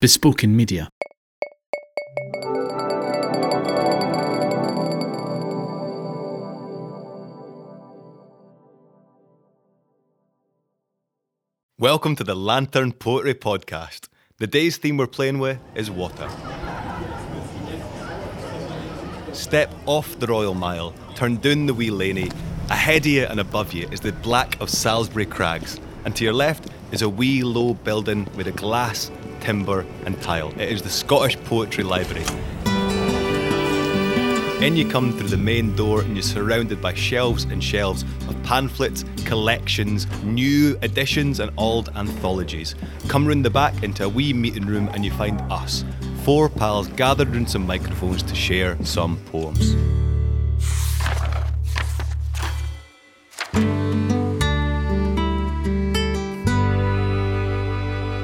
Bespoken Media. Welcome to the Lantern Poetry Podcast. The day's theme we're playing with is water. Step off the Royal Mile, turn down the wee laney. Ahead of you and above you is the black of Salisbury Crags, and to your left is a wee low building with a glass, timber, and tile. It is the Scottish Poetry Library. In you come through the main door and you're surrounded by shelves and shelves of pamphlets, collections, new editions, and old anthologies. Come round the back into a wee meeting room and you find us, four pals gathered round some microphones to share some poems.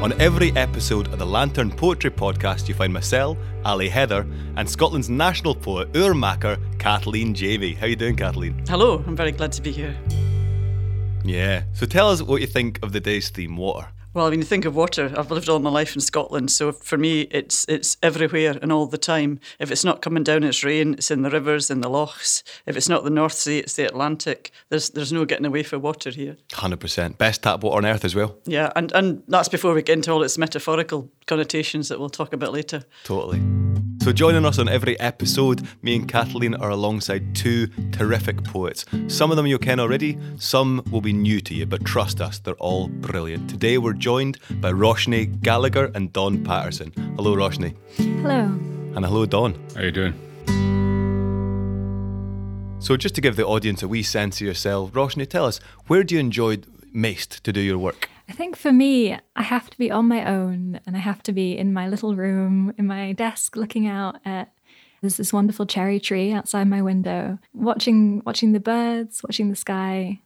On every episode of the Lantern Poetry Podcast, you find myself, Ali Heather, and Scotland's national poet, our Makar, Kathleen Jamie. How you doing, Kathleen? Hello, I'm very glad to be here. Yeah. So tell us what you think of the day's theme, water. Well, when you think of water, I've lived all my life in Scotland, so for me, it's it's everywhere and all the time. If it's not coming down, it's rain. It's in the rivers, in the lochs. If it's not the North Sea, it's the Atlantic. There's there's no getting away for water here. Hundred percent. Best tap water on earth as well. Yeah, and and that's before we get into all its metaphorical connotations that we'll talk about later. Totally. So joining us on every episode, me and Kathleen are alongside two terrific poets. Some of them you'll ken already, some will be new to you, but trust us, they're all brilliant. Today we're joined by Roshni Gallagher and Don Paterson. Hello, Roshni. Hello. And hello, Don. How you doing? So just to give the audience a wee sense of yourself, Roshni, tell us, where do you enjoy most to do your work? I think for me, I have to be on my own and I have to be in my little room, in my desk, looking out at there's this wonderful cherry tree outside my window, watching watching the birds, watching the sky,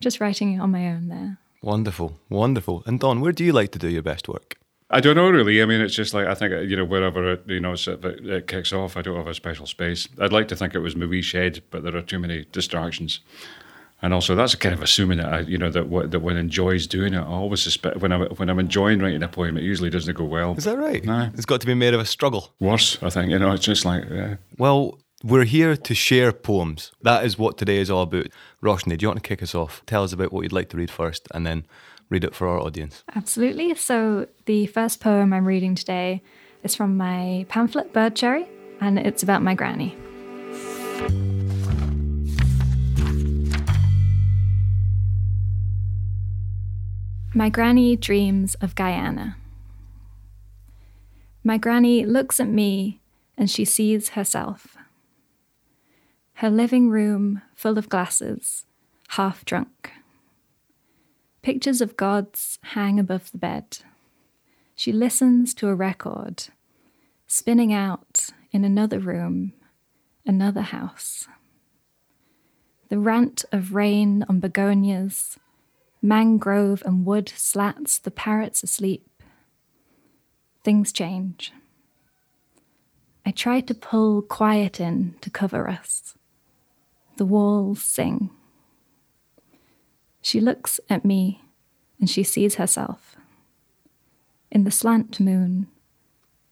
just writing on my own there. Wonderful, wonderful. And Don, where do you like to do your best work? I don't know really. I mean, it's just like I think you know wherever it you know it, uh, it kicks off. I don't have a special space. I'd like to think it was my wee shed, but there are too many distractions. And also, that's kind of assuming that I, you know, that that one enjoys doing it. I always suspect when I'm when I'm enjoying writing a poem, it usually doesn't go well. Is that right? No. It's got to be made of a struggle. Worse, I think. You know, it's just like. Uh, Well, we're here to share poems. That is what today is all about. Roshni, do you want to kick us off? Tell us about what you'd like to read first, and then read it for our audience. Absolutely. So the first poem I'm reading today is from my pamphlet Bird Cherry, and it's about my granny. My granny dreams of Guyana. My granny looks at me and she sees herself. Her living room full of glasses, half drunk. Pictures of gods hang above the bed. She listens to a record, spinning out in another room, another house. The rant of rain on begonias, mangrove and wood slats the parrots asleep. Things change. I try to pull quiet in to cover us. The walls sing. She looks at me and she sees herself. In the slant moon,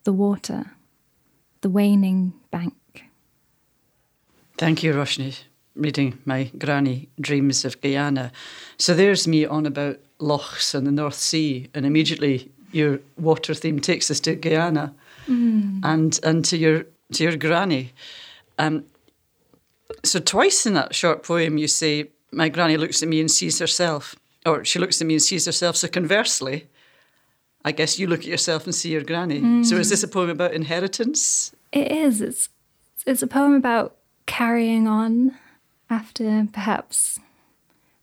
the water, the waning bank. Thank you, Roshni. Reading my granny dreams of Guyana. So there's me on about lochs and the North Sea, and immediately your water theme takes us to Guyana and and to your to your granny. Um, so twice in that short poem, you say my granny looks at me and sees herself, or she looks at me and sees herself. So conversely, I guess you look at yourself and see your granny. So is this a poem about inheritance? It is. It's it's a poem about carrying on after perhaps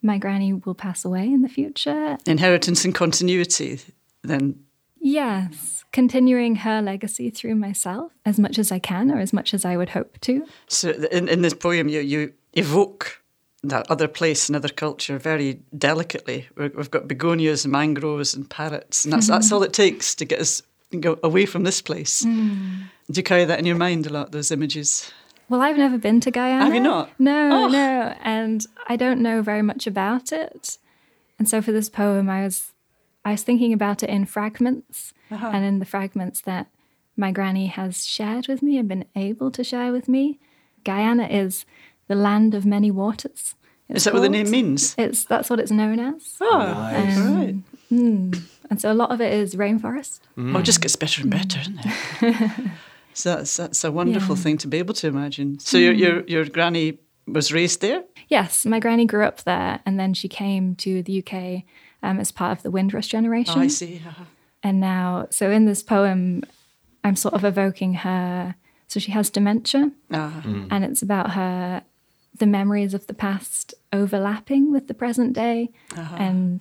my granny will pass away in the future. Inheritance and continuity. Then Yes, continuing her legacy through myself as much as I can or as much as I would hope to. So in, in this poem, you, you evoke that other place and other culture very delicately. We're, we've got begonias and mangroves and parrots, and that's that's mm. all it takes to get us go away from this place. Mm. Do you carry that in your mind a lot? Those images. Well, I've never been to Guyana. Have you not? No, Oh. no. And I don't know very much about it. And so for this poem, I was I was thinking about it in fragments uh-huh. and in the fragments that my granny has shared with me and been able to share with me. Guyana is the land of many waters. Is it's that what the name means? It's that's what it's known as. Oh, oh Nice. right. And so a lot of it is rainforest. Well, it just gets better and better, doesn't it? so that's that's a wonderful Yeah. thing to be able to imagine. So your your your granny was raised there. Yes, my granny grew up there and then she came to the UK um, as part of the Windrush generation. Oh, I see. uh-huh. And now, so in this poem, I'm sort of evoking her. So she has dementia, Ah, and it's about her, the memories of the past overlapping with the present day, and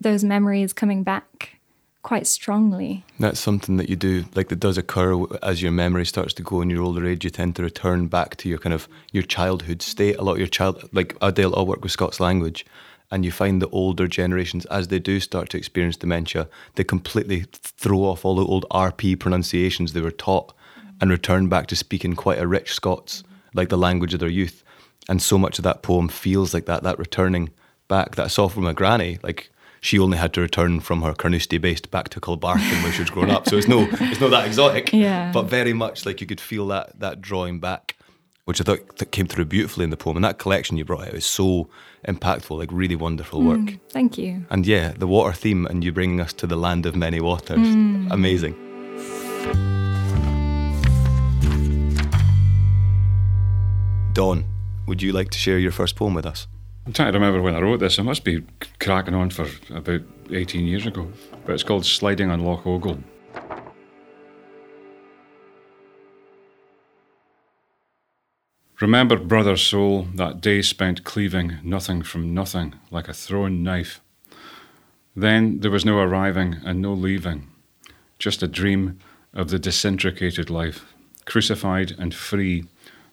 those memories coming back quite strongly. That's something that you do, like that does occur as your memory starts to go in your older age. You tend to return back to your kind of your childhood state. A lot of your child, like Adele, I work with Scots language, and you find the older generations, as they do start to experience dementia, they completely throw off all the old RP pronunciations they were taught and return back to speaking quite a rich Scots, like the language of their youth. And so much of that poem feels like that, that returning back that I saw from my granny, like she only had to return from her Carnoustie based back to Kilbarchan where she was growing up. So it's no it's not that exotic. Yeah. But very much like you could feel that that drawing back, which I thought that came through beautifully in the poem. And that collection you brought out is so impactful, like really wonderful work. Mm, thank you. And yeah, the water theme and you bringing us to the land of many waters. Mm. Amazing. Don, would you like to share your first poem with us? I'm trying to remember when I wrote this. I must be cracking on for about 18 years ago. But it's called Sliding on Loch Ogle. Remember, brother soul, that day spent cleaving nothing from nothing like a thrown knife. Then there was no arriving and no leaving, just a dream of the disintricated life, crucified and free,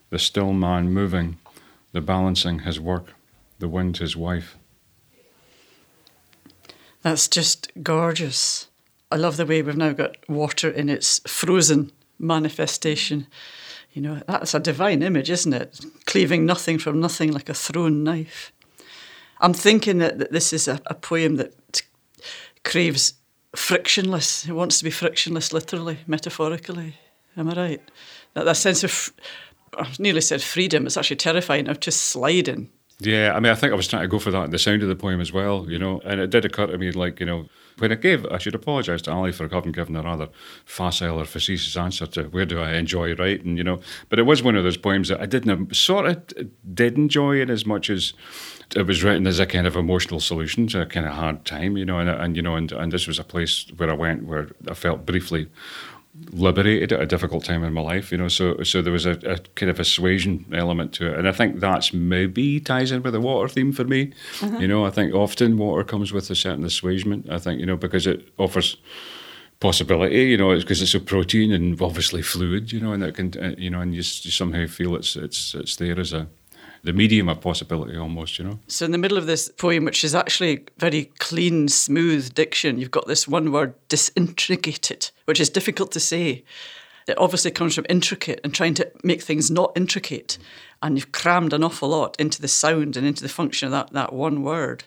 the still man moving, the balancing his work, the wind his wife. that's just gorgeous. I love the way we've now got water in its frozen manifestation. You know, that's a divine image, isn't it? Cleaving nothing from nothing like a thrown knife. I'm thinking that, that this is a, a poem that craves frictionless. It wants to be frictionless, literally, metaphorically. Am I right? That, that sense of, I've nearly said freedom, it's actually terrifying of just sliding. Yeah, I mean, I think I was trying to go for that the sound of the poem as well, you know. And it did occur to me, like, you know, when I gave, I should apologise to Ali for having given a rather facile or facetious answer to where do I enjoy writing, you know. But it was one of those poems that I didn't sort of did enjoy in as much as it was written as a kind of emotional solution to a kind of hard time, you know. And, and you know, and, and this was a place where I went where I felt briefly liberated at a difficult time in my life, you know. So, so there was a, a kind of assuasion element to it, and I think that's maybe ties in with the water theme for me. You know, I think often water comes with a certain assuagement. I think you know because it offers possibility. You know, because it's a protein and obviously fluid. You know, and it can, uh, you know, and you, you somehow feel it's it's it's there as a the medium of possibility almost. You know. So, in the middle of this poem, which is actually very clean, smooth diction, you've got this one word, disintricated, which is difficult to say. It obviously comes from intricate and trying to make things not intricate. And you've crammed an awful lot into the sound and into the function of that, that one word.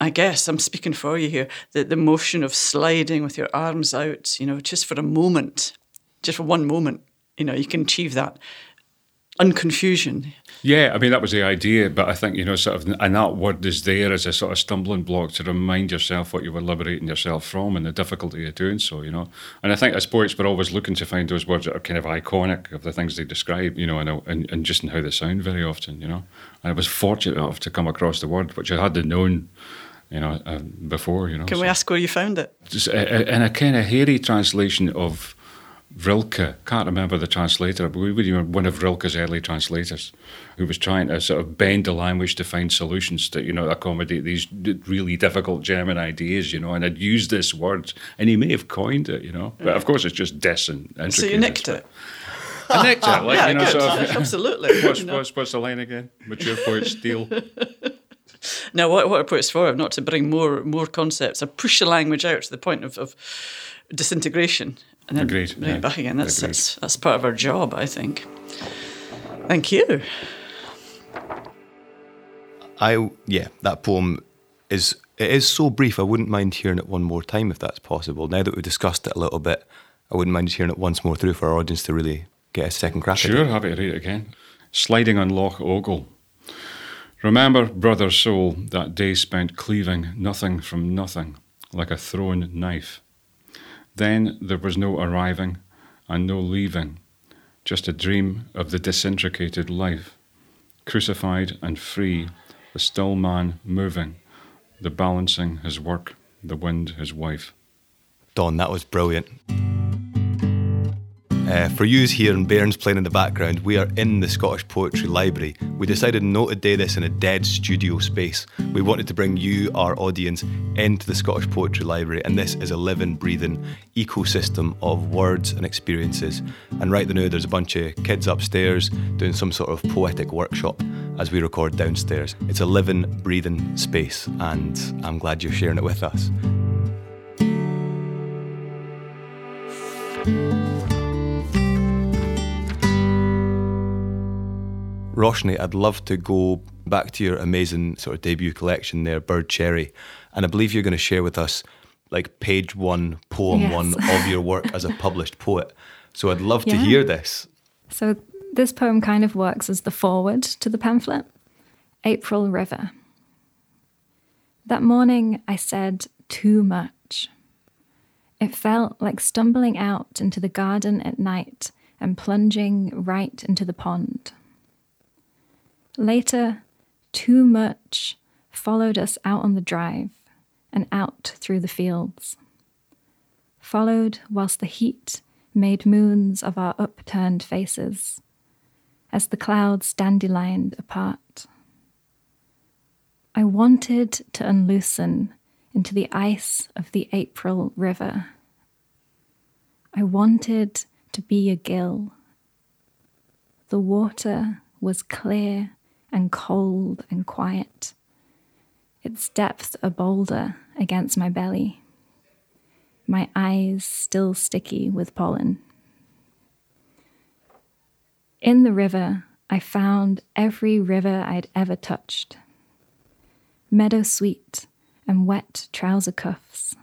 I guess I'm speaking for you here. The, the motion of sliding with your arms out, you know, just for a moment, just for one moment, you know, you can achieve that unconfusion. Yeah, I mean that was the idea, but I think you know, sort of, and that word is there as a sort of stumbling block to remind yourself what you were liberating yourself from and the difficulty of doing so. You know, and I think as poets we're always looking to find those words that are kind of iconic of the things they describe. You know, and and, and just in how they sound very often. You know, and I was fortunate enough to come across the word which I hadn't known. You know, uh, before you know. Can so- we ask where you found it? just a, a, in a kind of hairy translation of Rilke. Can't remember the translator, but we were one of Rilke's early translators, who was trying to sort of bend the language to find solutions to you know accommodate these really difficult German ideas. You know, and had used this word, and he may have coined it. You know, but of course it's just and. So you nicked it. I nicked it, like yeah, you know. good. Sort of, Absolutely. what's, you know. what's, what's the line again? Mature poets steal. Now, what, what I put it for, not to bring more more concepts, I push the language out to the point of, of disintegration and then Agreed, bring yeah. it back again. That's, Agreed. that's that's part of our job, I think. Thank you. I yeah, that poem is It is so brief, I wouldn't mind hearing it one more time if that's possible. Now that we've discussed it a little bit, I wouldn't mind hearing it once more through for our audience to really get a second crack at it. Sure, it. happy to read it again. Sliding on Loch Ogle. Remember, brother soul, that day spent cleaving nothing from nothing, like a thrown knife. Then there was no arriving and no leaving, just a dream of the disintricated life, crucified and free, the still man moving, the balancing his work, the wind his wife. Don, that was brilliant. Uh, for yous here and Bairns playing in the background, we are in the Scottish Poetry Library. We decided not to do this in a dead studio space. We wanted to bring you, our audience, into the Scottish Poetry Library, and this is a living, breathing ecosystem of words and experiences. And right now, there's a bunch of kids upstairs doing some sort of poetic workshop as we record downstairs. It's a living, breathing space, and I'm glad you're sharing it with us. Roshni, I'd love to go back to your amazing sort of debut collection there, Bird Cherry, and I believe you're going to share with us like page one, poem Yes. one of your work as a published poet. So I'd love to hear this. So this poem kind of works as the forward to the pamphlet April River. That morning I said too much. It felt like stumbling out into the garden at night and plunging right into the pond. Later, too much followed us out on the drive and out through the fields. Followed whilst the heat made moons of our upturned faces, as the clouds dandelioned apart. I wanted to unloosen into the ice of the April river. I wanted to be a gill. The water was clear and cold and quiet, its depth a boulder against my belly my eyes still sticky with pollen. In the river, I found every river I'd ever touched meadow sweet and wet trouser cuffs.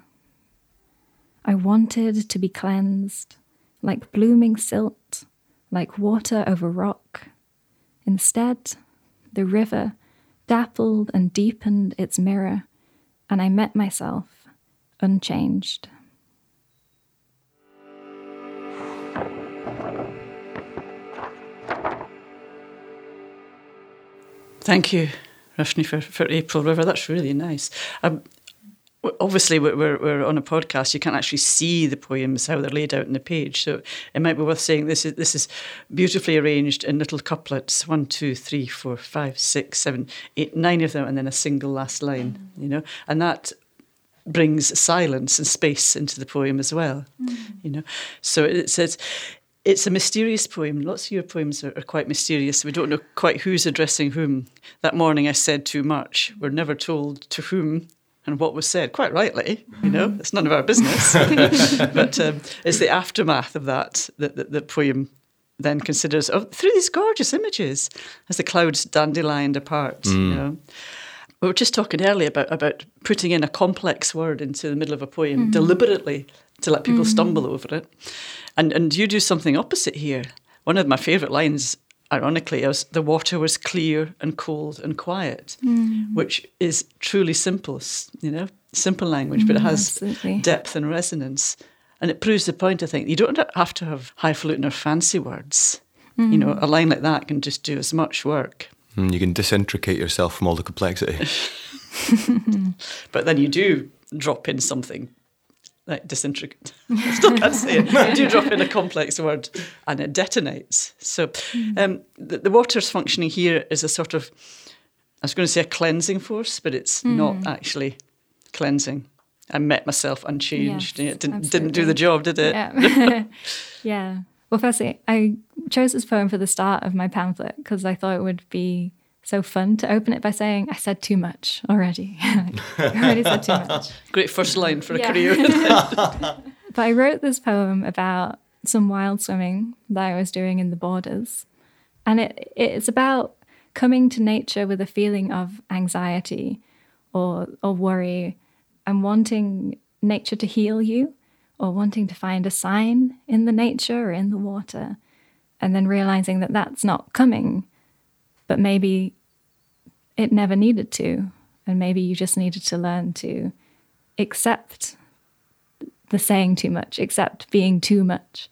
I wanted to be cleansed, like blooming silt, like water over rock. Instead, the river dappled and deepened its mirror, and I met myself unchanged. Thank you, Roshni, for, for April River. That's really nice. Um, obviously, we're, we're, we're on a podcast. You can't actually see the poems how they're laid out in the page. So it might be worth saying this is this is beautifully arranged in little couplets: one, two, three, four, five, six, seven, eight, nine of them, and then a single last line. You know, and that brings silence and space into the poem as well. Mm. You know, so it says. It's a mysterious poem. Lots of your poems are, are quite mysterious. We don't know quite who's addressing whom. That morning I said too much. We're never told to whom and what was said. Quite rightly, you know, mm-hmm. it's none of our business. but um, it's the aftermath of that that that the poem then considers oh, through these gorgeous images as the clouds dandelioned apart. You mm. know. We were just talking earlier about, about putting in a complex word into the middle of a poem mm-hmm. deliberately to let people mm-hmm. stumble over it. And and you do something opposite here. One of my favourite lines, ironically, is the water was clear and cold and quiet, mm. which is truly simple, you know, simple language, but it mm, has absolutely. depth and resonance. And it proves the point, I think. You don't have to have highfalutin or fancy words. You know, mm. a line like that can just do as much work. Mm, You can disintricate yourself from all the complexity. But then you do drop in something like disintegrate. I still can't say it. You do drop in a complex word and it detonates. So um, the, the water's functioning here is a sort of, I was going to say a cleansing force, but it's not actually cleansing. I met myself unchanged. Yes, it didn't, didn't do the job, did it? Yeah. yeah. Well, firstly, I chose this poem for the start of my pamphlet because I thought it would be so fun to open it by saying, I said too much already. Already said too much. Great first line for a Yeah. career. But I wrote this poem about some wild swimming that I was doing in the borders. And it, it's about coming to nature with a feeling of anxiety or or worry and wanting nature to heal you or wanting to find a sign in the nature or in the water and then realizing that that's not coming but maybe it never needed to and maybe you just needed to learn to accept the saying too much accept being too much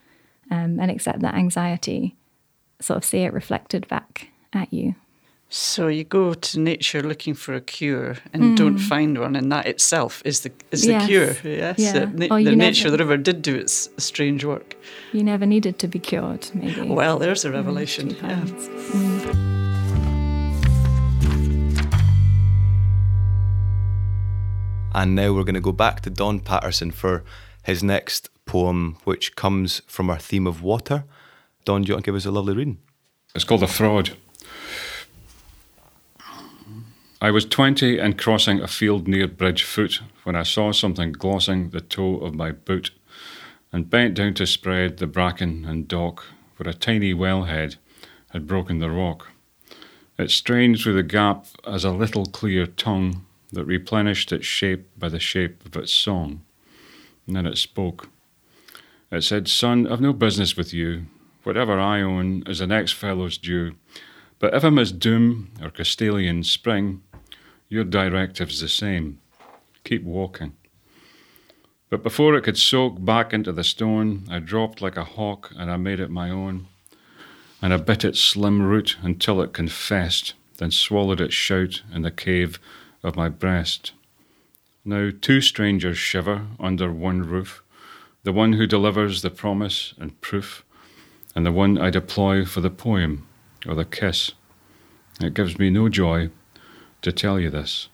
um, and accept that anxiety sort of see it reflected back at you So you go to nature looking for a cure and don't mm. find one, and that itself is the is the Yes. cure. Yes, Yeah. Na- Or you the nature of the river did do its strange work. you never needed to be cured maybe Well, there's a mm, revelation. two Yeah. times. Mm. And now we're going to go back to Don Paterson for his next poem, which comes from our theme of water. Don, do you want to give us a lovely reading? It's called A Fraud. I was 20 and crossing a field near Bridgefoot when I saw something glossing the toe of my boot and bent down to spread the bracken and dock where a tiny wellhead had broken the rock. It strained through the gap as a little clear tongue that replenished its shape by the shape of its song. And then it spoke. It said, Son, I've no business with you. Whatever I own is the next fellow's due. But if I'm as doom or Castalian spring, your directive's the same. Keep walking. But before it could soak back into the stone, I dropped like a hawk and I made it my own. And I bit its slim root until it confessed, then swallowed its shout in the cave of my breast. Now two strangers shiver under one roof the one who delivers the promise and proof, and the one I deploy for the poem or the kiss. It gives me no joy to tell you this.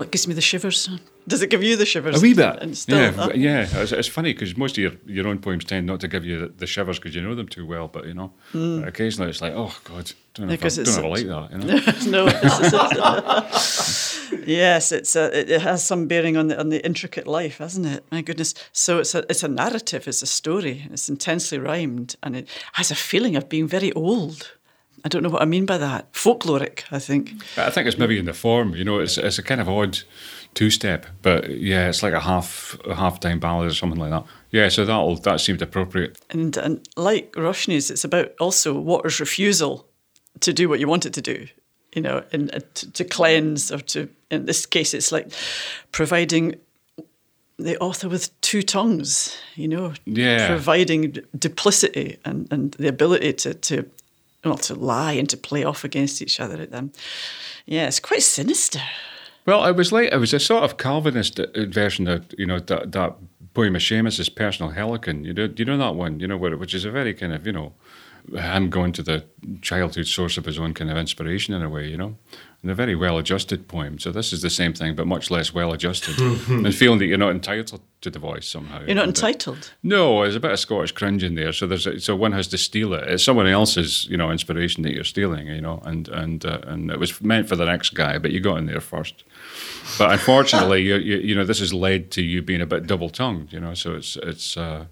It gives me the shivers. Does it give you the shivers? A wee bit. And still, yeah, uh, yeah. It's, it's funny because most of your, your own poems tend not to give you the, the shivers because you know them too well. But you know, occasionally it's like, oh God, don't know, if I, Because don't it's know if I like that. You know? no. It's, yes, it's a, it, it has some bearing on the on the intricate life, hasn't it? My goodness. So it's a it's a narrative. It's a story. It's intensely rhymed, and it has a feeling of being very old. I don't know what I mean by that. Folkloric, I think. I think it's maybe in the form. You know, it's it's a kind of odd two step, but yeah, it's like a half a half time ballad or something like that. Yeah, so that that seemed appropriate. And and like Roshni's, it's about also water's refusal to do what you want it to do. You know, and uh, to, to cleanse or to in this case, it's like providing the author with two tongues. You know, Yeah. providing duplicity and and the ability to to well to lie and to play off against each other. at them. yeah, it's quite sinister. Well, it was like it was a sort of Calvinist uh, version of you know that that poem of Seamus's personal Helicon. You know, you know that one? You know, where, which is a very kind of you know him going to the childhood source of his own kind of inspiration in a way. You know, a very well adjusted poem. So this is the same thing, but much less well adjusted, and feeling that you're not entitled to the voice somehow. You're not entitled. No, there's a bit of Scottish cringe in there. So there's a, so one has to steal it. It's someone else's, you know, inspiration that you're stealing, you know, and and uh, and it was meant for the next guy, but you got in there first. But unfortunately, you, you you know this has led to you being a bit double tongued, you know. So it's it's. Uh,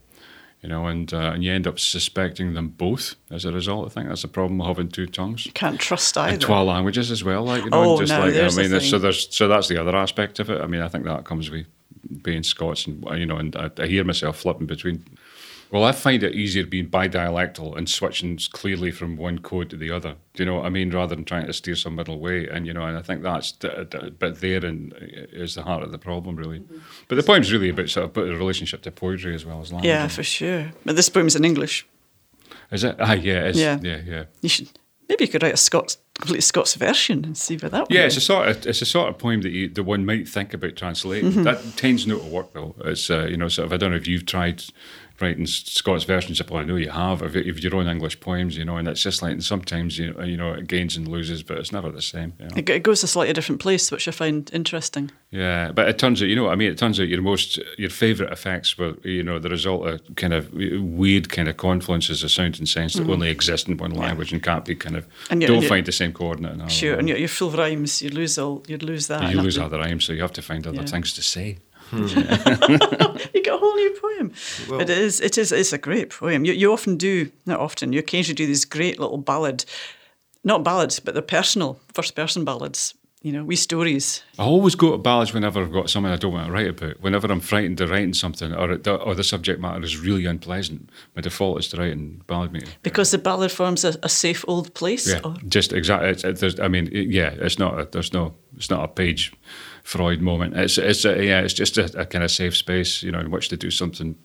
you know, and uh, and you end up suspecting them both as a result. I think that's the problem of having two tongues. You can't trust either. And twa languages as well, like you know, Oh, just no, like I mean, that's- so there's so that's the other aspect of it. I mean, I think that comes with being Scots, and you know, and I, I hear myself flipping between. Well, I find it easier being bidialectal and switching clearly from one code to the other. Do you know what I mean? Rather than trying to steer some middle way, and you know, and I think that's but there and is the heart of the problem, really. Mm-hmm. But the poem's really about sort of about the relationship to poetry as well as language. Yeah, for sure. But this poem's in English. is it? Ah, yeah, it's, Yeah. yeah, yeah. You should maybe you could write a Scots complete Scots version and see where that. Yeah, it's a sort of it's a sort of poem that you, the one might think about translating. Mm-hmm. That tends not to work though. It's uh, you know sort of I don't know if you've tried writing Scots versions of. I know you have of, of your own English poems, you know, and it's just like and sometimes you know, you know it gains and loses, but it's never the same. You know? It, it goes to a slightly different place, which I find interesting. Yeah, but it turns out, you know what I mean? It turns out your most, your favourite effects were, you know, the result of kind of weird kind of confluences of sound and sense that only exist in one language and can't be kind of, Mm-hmm. And you're- don't and find the same coordinate. in another Sure, and your, your full rhymes, you'd lose all, you'd lose that. You lose other rhymes, so you have to find other Yeah. things to say. To- hmm. you get a whole new poem. Well- it is. It is. It's a great poem. You, you often do not often. You occasionally do these great little ballad, not ballads, but they're personal first person ballads. You know, wee stories. I always go to ballads whenever I've got something I don't want to write about. Whenever I'm frightened of writing something, or it, or the subject matter is really unpleasant, my default is to write in ballad meter. Because the ballad forms a, a safe old place. Yeah, Or, just exactly. It's, it, there's, I mean, it- yeah, it's not. A, there's no. It's not a page Freud moment. It's it's a, yeah. It's just a, a kind of safe space, you know, in which to do something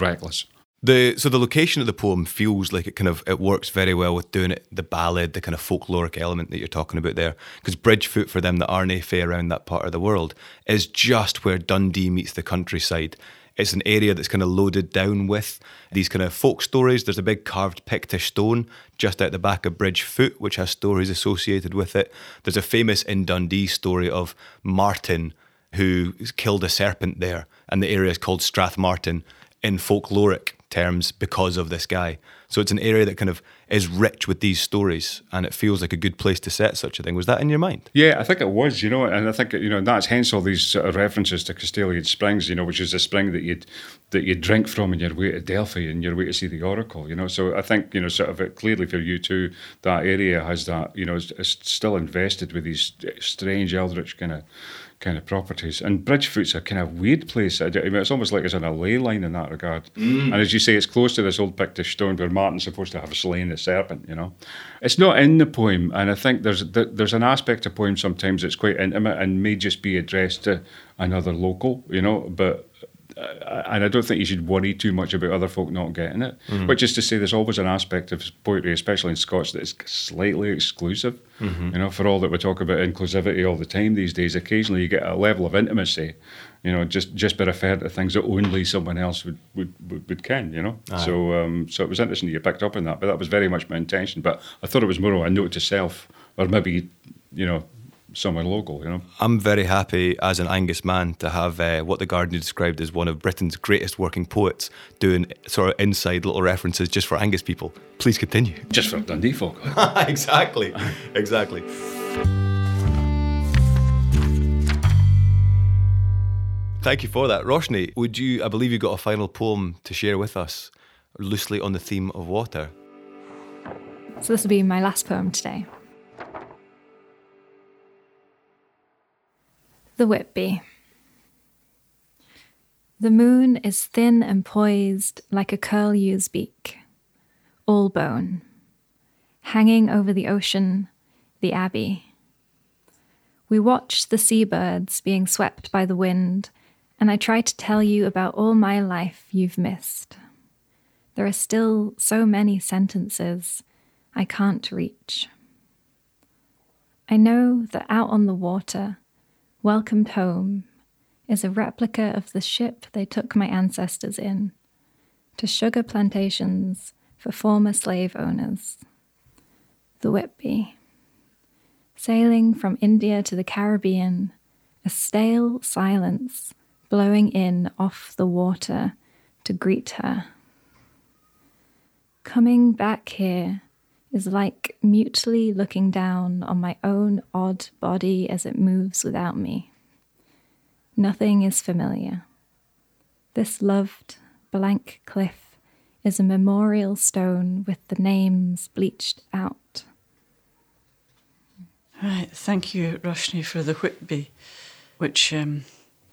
reckless. The so the location of the poem feels like it kind of it works very well with doing it the ballad, the kind of folkloric element that you're talking about there. Because Bridgefoot, for them the aren't fae around that part of the world, is just where Dundee meets the countryside. It's an area that's kind of loaded down with these kind of folk stories. There's a big carved Pictish stone just out the back of Bridgefoot, which has stories associated with it. There's a famous in Dundee story of Martin who killed a serpent there, and the area is called Strathmartine in folkloric terms because of this guy. So it's an area that kind of is rich with these stories, and it feels like a good place to set such a thing. Was that in your mind? Yeah, I think it was, you know, and I think you know that's hence all these sort of references to Castalian Springs, you know, which is the spring that you'd that you drink from on your way to Delphi and your way to see the oracle, you know. So I think you know, sort of it, clearly for you too, that area has that, you know, is still invested with these strange eldritch kind of kind of properties. And Bridgefoot's a kind of weird place. I mean, it's almost like it's on a ley line in that regard. Mm. And as you say, it's close to this old Pictish stone where Martin's supposed to have slain the serpent. You know, it's not in the poem, and I think there's there's an aspect of poem sometimes that's quite intimate and may just be addressed to another local. You know, but and I don't think you should worry too much about other folk not getting it. Which is to say, there's always an aspect of poetry, especially in Scots, that is slightly exclusive. You know, for all that we talk about inclusivity all the time these days, occasionally you get a level of intimacy. You know, just just by referring to things that only someone else would would, would, would ken. You know, so um, so it was interesting you picked up on that, but that was very much my intention. But I thought it was more of a note to self, or maybe you know, someone local. You know. I'm very happy as an Angus man to have uh, what the Guardian described as one of Britain's greatest working poets doing sort of inside little references just for Angus people. Please continue. Just for Dundee folk. exactly, exactly. Thank you for that. Roshni, would you, I believe you got a final poem to share with us, loosely on the theme of water. So this will be my last poem today. The Whitby. The moon is thin and poised like a curlew's beak, all bone, hanging over the ocean, the abbey. We watch the seabirds being swept by the wind, and I try to tell you about all my life you've missed. There are still so many sentences I can't reach. I know that out on the water, welcomed home, is a replica of the ship they took my ancestors in to sugar plantations for former slave owners. The Whitby. Sailing from India to the Caribbean, a stale silence blowing in off the water to greet her. Coming back here is like mutely looking down on my own odd body as it moves without me. Nothing is familiar. This loved blank cliff is a memorial stone with the names bleached out. Right, thank you, Roshni, for the Whitby, which um,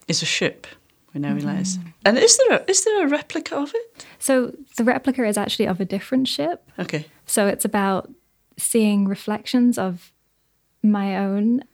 is a ship. We now realise. And is there a, is there a replica of it? So the replica is actually of a different ship. Okay. So it's about seeing reflections of my own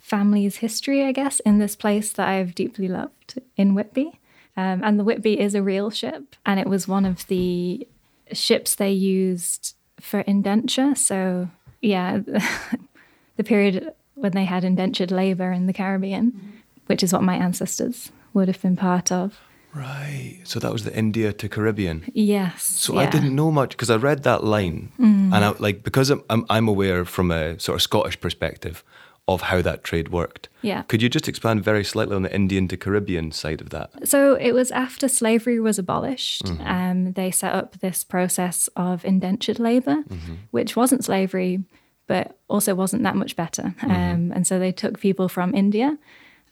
family's history, I guess, in this place that I've deeply loved in Whitby. Um, and the Whitby is a real ship, and it was one of the ships they used for indenture. So, yeah, the period when they had indentured labour in the Caribbean, which is what my ancestors would have been part of. Right. So that was the India to Caribbean. Yes. So I didn't know much because I read that line, and I like because I'm, I'm I'm aware from a sort of Scottish perspective of how that trade worked. Yeah. Could you just expand very slightly on the Indian to Caribbean side of that? So it was after slavery was abolished. Um, they set up this process of indentured labor, which wasn't slavery, but also wasn't that much better. Um, and so they took people from India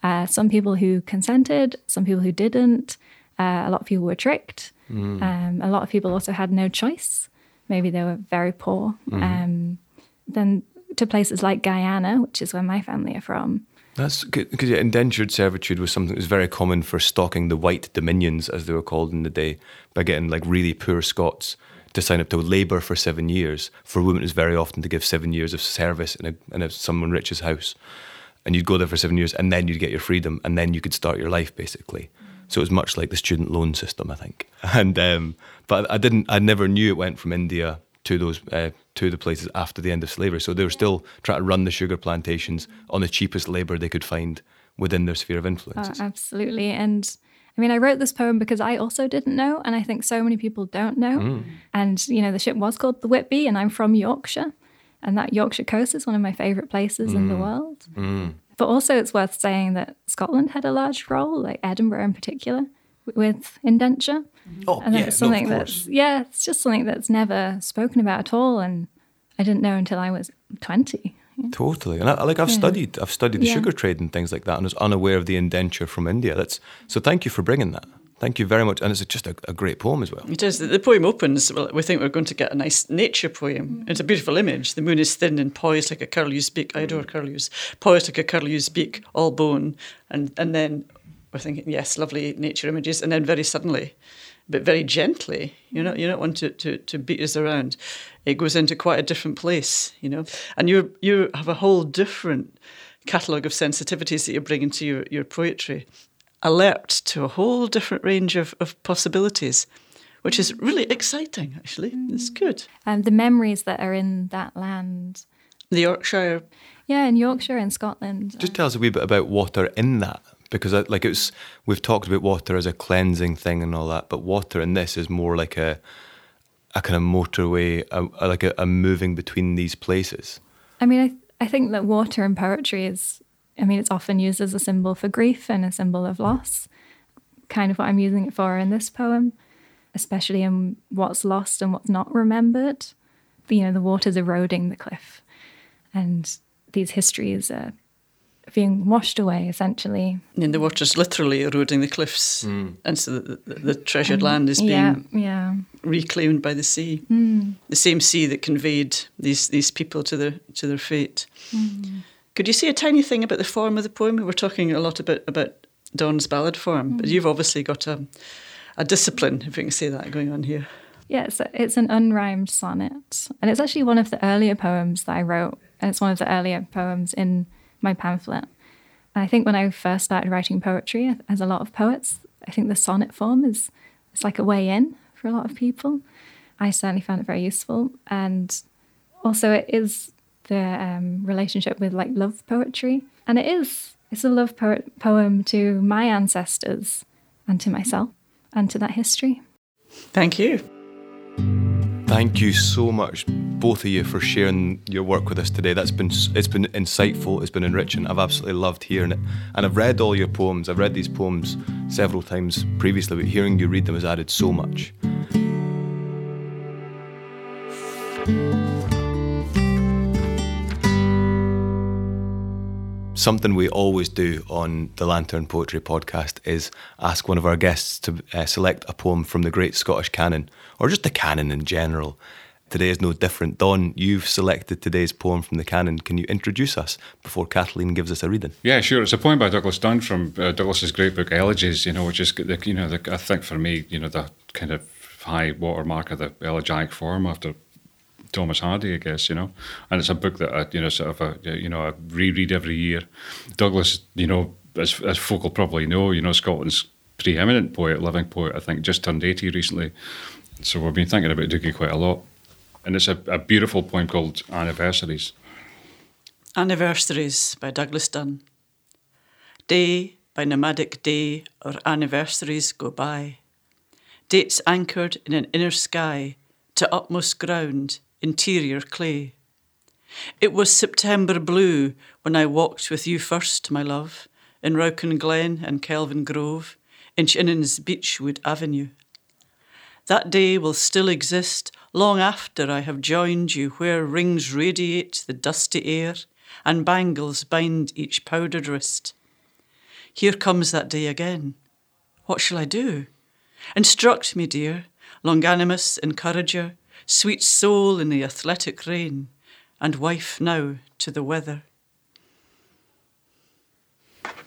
Uh, some people who consented, some people who didn't. Uh, a lot of people were tricked. Um, a lot of people also had no choice. Maybe they were very poor. Um, then to places like Guyana, which is where my family are from. That's because yeah, indentured servitude was something that was very common for stalking the white dominions, as they were called in the day, by getting like really poor Scots to sign up to labour for seven years. For women, it was very often to give seven years of service in, a, in a, someone rich's house. And you'd go there for seven years and then you'd get your freedom and then you could start your life basically. So it was much like the student loan system, I think. And um, but I didn't, I never knew it went from India to those uh, to the places after the end of slavery. So they were still trying to run the sugar plantations on the cheapest labour they could find within their sphere of Oh, influence. absolutely. And I mean, I wrote this poem because I also didn't know, and I think so many people don't know. And, you know, the ship was called the Whitby, and I'm from Yorkshire. And that Yorkshire coast is one of my favourite places in the mm. world. Mm. But also, it's worth saying that Scotland had a large role, like Edinburgh in particular, with indenture. Mm-hmm. oh, And yeah, that's no, something of that's, course. yeah, it's just something that's never spoken about at all. And I didn't know until I was 20. Totally, and I, like I've studied, I've studied the Yeah. sugar trade and things like that, and was unaware of the indenture from India. That's so. Thank you for bringing that. Thank you very much, and it's just a, a great poem as well. It is. The poem opens. Well, we think we're going to get a nice nature poem. Mm. It's a beautiful image. The moon is thin and poised like a curlew's beak. I adore mm. curlews. Poised like a curlew's beak, all bone. And and then we're thinking, yes, lovely nature images. And then very suddenly, but very gently, you know, you don't want to, to, to beat us around. It goes into quite a different place, you know. And you you have a whole different catalogue of sensitivities that you're bringing to your, your poetry alert to a whole different range of, of possibilities, which is really exciting, actually. It's mm. good. And the memories that are in that land. The Yorkshire, Yeah, in Yorkshire and Scotland. Just tell us a wee bit about water in that, because I, like it's we've talked about water as a cleansing thing and all that, but water in this is more like a a kind of motorway, a, a- like a, a moving between these places. I mean, I, I think that water in poetry is, I mean, it's often used as a symbol for grief and a symbol of loss. Kind of what I'm using it for in this poem, especially in what's lost and what's not remembered. You know, the water's eroding the cliff, and these histories are being washed away essentially. and the water's literally eroding the cliffs. Hmm. And so the, the, the treasured land is um, being Yeah, yeah. reclaimed by the sea. Hmm. The same sea that conveyed these, these people to their, to their fate. Hmm. Could you say a tiny thing about the form of the poem? We were talking a lot about, about Don's ballad form, but mm-hmm. you've obviously got a, a discipline, if we can say that, going on here. Yeah, it's, it's an unrhymed sonnet. And it's actually one of the earlier poems that I wrote. And it's one of the earlier poems in my pamphlet. And I think when I first started writing poetry, as a lot of poets, I think the sonnet form is it's like a way in for a lot of people. I certainly found it very useful. And also it is the um, relationship with like love poetry. And it is, it's a love po- poem to my ancestors and to myself and to that history. Thank you. Thank you so much, both of you, for sharing your work with us today. That's been it's been insightful. It's been enriching. I've absolutely loved hearing it, and I've read all your poems. I've read these poems several times previously, but hearing you read them has added so much. Something we always do on the Lantern Poetry podcast is ask one of our guests to uh, select a poem from the great Scottish canon, or just the canon in general. Today is no different. Don, you've selected today's poem from the canon. Can you introduce us before Kathleen gives us a reading? Yeah, sure. It's a poem by Douglas Dunn from uh, Douglas's great book Elegies. You know, which is the, you know the, I think for me, you know, the kind of high watermark of the elegiac form after Thomas Hardy, I guess. You know, and it's a book that I you know sort of uh, a, you know I reread every year. Douglas, you know, as as folk will probably know, you know, Scotland's preeminent poet, living poet. I think just turned eighty recently, so we've been thinking about Dookie quite a lot. And it's a, a beautiful poem called Anniversaries. Anniversaries by Douglas Dunn. Day by nomadic day, our anniversaries go by. Dates anchored in an inner sky to utmost ground, interior clay. It was September blue when I walked with you first, my love, in Rouken Glen and Kelvin Grove, in Chinnon's Beechwood Avenue. That day will still exist long after I have joined you where rings radiate the dusty air and bangles bind each powdered wrist. Here comes that day again. What shall I do? Instruct me, dear, longanimous encourager, sweet soul in the athletic rain, and wife now to the weather.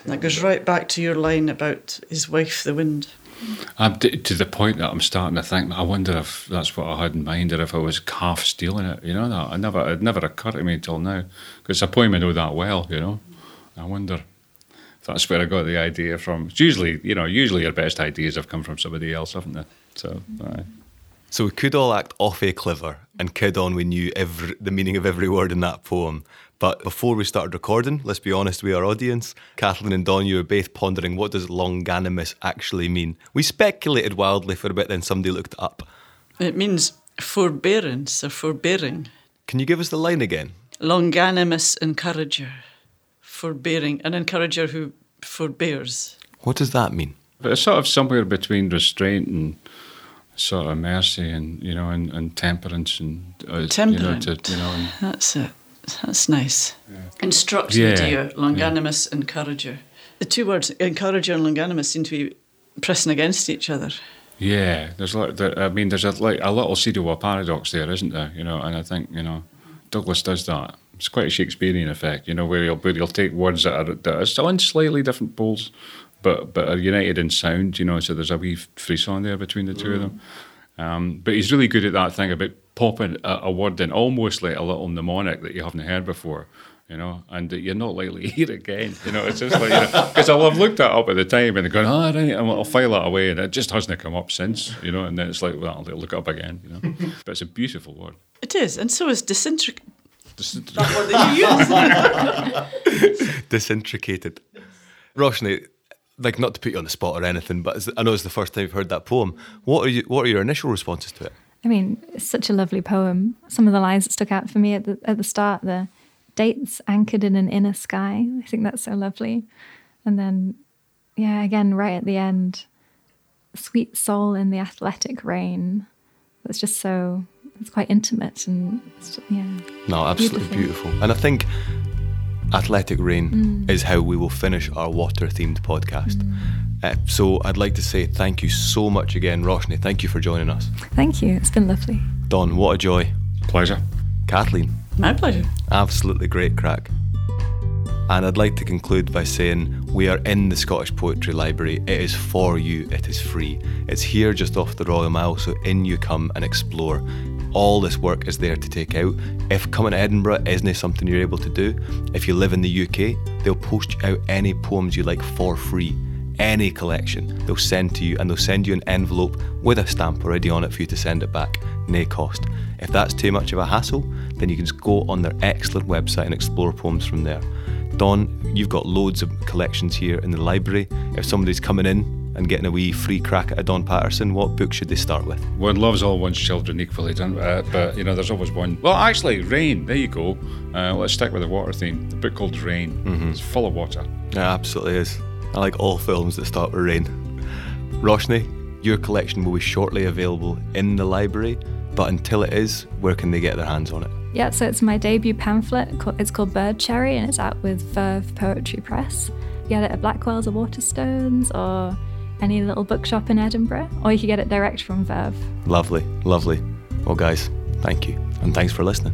That goes right back to your line about his wife, the wind. I'm t- to the point that I'm starting to think. I wonder if that's what I had in mind, or if I was half stealing it. You know, that I never, it never occurred to me until now. Because it's a poem I know that well. You know, I wonder if that's where I got the idea from. It's usually, you know, usually your best ideas have come from somebody else, haven't they? So, aye. So we could all act awfully clever and kid on we knew every, the meaning of every word in that poem. But before we started recording, let's be honest with our audience, Kathleen and Don, you were both pondering what does longanimous actually mean. We speculated wildly for a bit, then somebody looked it up. It means forbearance or forbearing. Can you give us the line again? Longanimous encourager. Forbearing. An encourager who forbears. What does that mean? But it's sort of somewhere between restraint and sort of mercy, and you know, and, and temperance, and uh, Temperate. You know, to, you know, and, That's it. That's nice. Instruct Yeah, me, dear. Longanimous encourager. The two words, encourager and longanimous, seem to be pressing against each other. Yeah, there's a lot. There, I mean, there's a like a little seed of a paradox there, isn't there? You know, and I think you know, Douglas does that. It's quite a Shakespearean effect, you know, where he'll where he'll take words that are that are still in slightly different poles, but but are united in sound. You know, so there's a wee frisson there between the two of them. Um, but he's really good at that thing about popping a, a word in, almost like a little mnemonic that you haven't heard before. You know, and that you're not likely to hear again. You know, it's just like you know, because I'll have looked that up at the time and going, oh, right, and I'll file that away, and it just hasn't come up since. You know, and then it's like, well, I'll look it up again. You know, but it's a beautiful word. It is, and so is disintric. Just- That word that you use. Disintricated. Roshni, like not to put you on the spot or anything, but I know it's the first time you've heard that poem. What are you? What are your initial responses to it? I mean, it's such a lovely poem. Some of the lines that stuck out for me at the at the start, the dates anchored in an inner sky. I think that's so lovely. And then, yeah, again, right at the end, sweet soul in the athletic rain. That's just so. It's quite intimate and it's just, yeah. No, absolutely beautiful. And I think Athletic Rain is how we will finish our water themed podcast. Uh, so I'd like to say thank you so much again, Roshni. Thank you for joining us. Thank you. It's been lovely. Don, what a joy. Pleasure. Kathleen, My pleasure. absolutely great crack. And I'd like to conclude by saying we are in the Scottish Poetry Library. It is for you, it is free. It's here just off the Royal Mile, so in you come and explore. All this work is there to take out. If coming to Edinburgh isn't something you're able to do, if you live in the UK, they'll post out any poems you like for free. Any collection they'll send to you, and they'll send you an envelope with a stamp already on it for you to send it back, nay cost. If that's too much of a hassle, then you can just go on their excellent website and explore poems from there. Don, you've got loads of collections here in the library. If somebody's coming in and getting a wee free crack at a Don Paterson, what book should they start with? One loves all one's children equally, don't, uh, but you know, there's always one. Well, actually, Rain. There you go. Uh, let's stick with the water theme. The book called Rain. Mm-hmm. It's full of water. It absolutely is. I like all films that start with rain. Roshni, your collection will be shortly available in the library, but until it is, where can they get their hands on it? Yeah, so it's my debut pamphlet. It's called Bird Cherry and it's out with Verve Poetry Press. You get it at Blackwell's or Waterstones or any little bookshop in Edinburgh, or you can get it direct from Verve. Lovely, lovely. Well, guys, thank you, and thanks for listening.